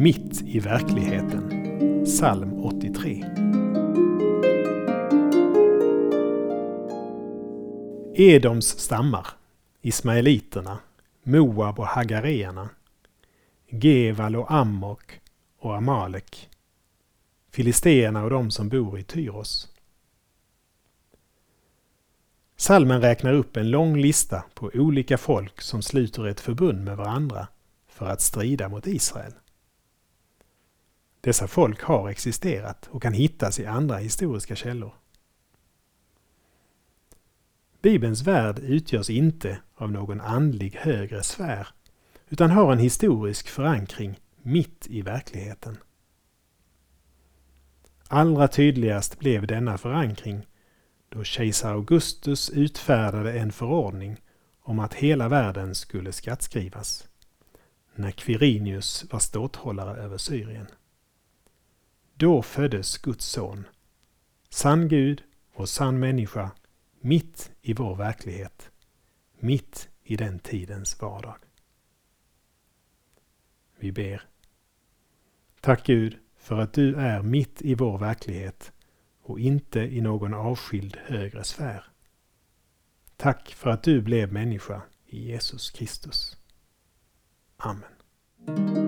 Mitt i verkligheten. Psalm 83. Edoms stammar, Ismaeliterna, Moab och Hagareerna, Geval och Ammok och Amalek, Filisteerna och de som bor i Tyros. Salmen räknar upp en lång lista på olika folk som sluter ett förbund med varandra för att strida mot Israel. Dessa folk har existerat och kan hittas i andra historiska källor. Bibelns värld utgörs inte av någon andlig högre sfär utan har en historisk förankring mitt i verkligheten. Allra tydligast blev denna förankring då kejsar Augustus utfärdade en förordning om att hela världen skulle skattskrivas, när Quirinius var ståthållare över Syrien. Då föddes Guds son, sann Gud och sann människa, mitt i vår verklighet, mitt i den tidens vardag. Vi ber. Tack Gud för att du är mitt i vår verklighet och inte i någon avskild högre sfär. Tack för att du blev människa i Jesus Kristus. Amen.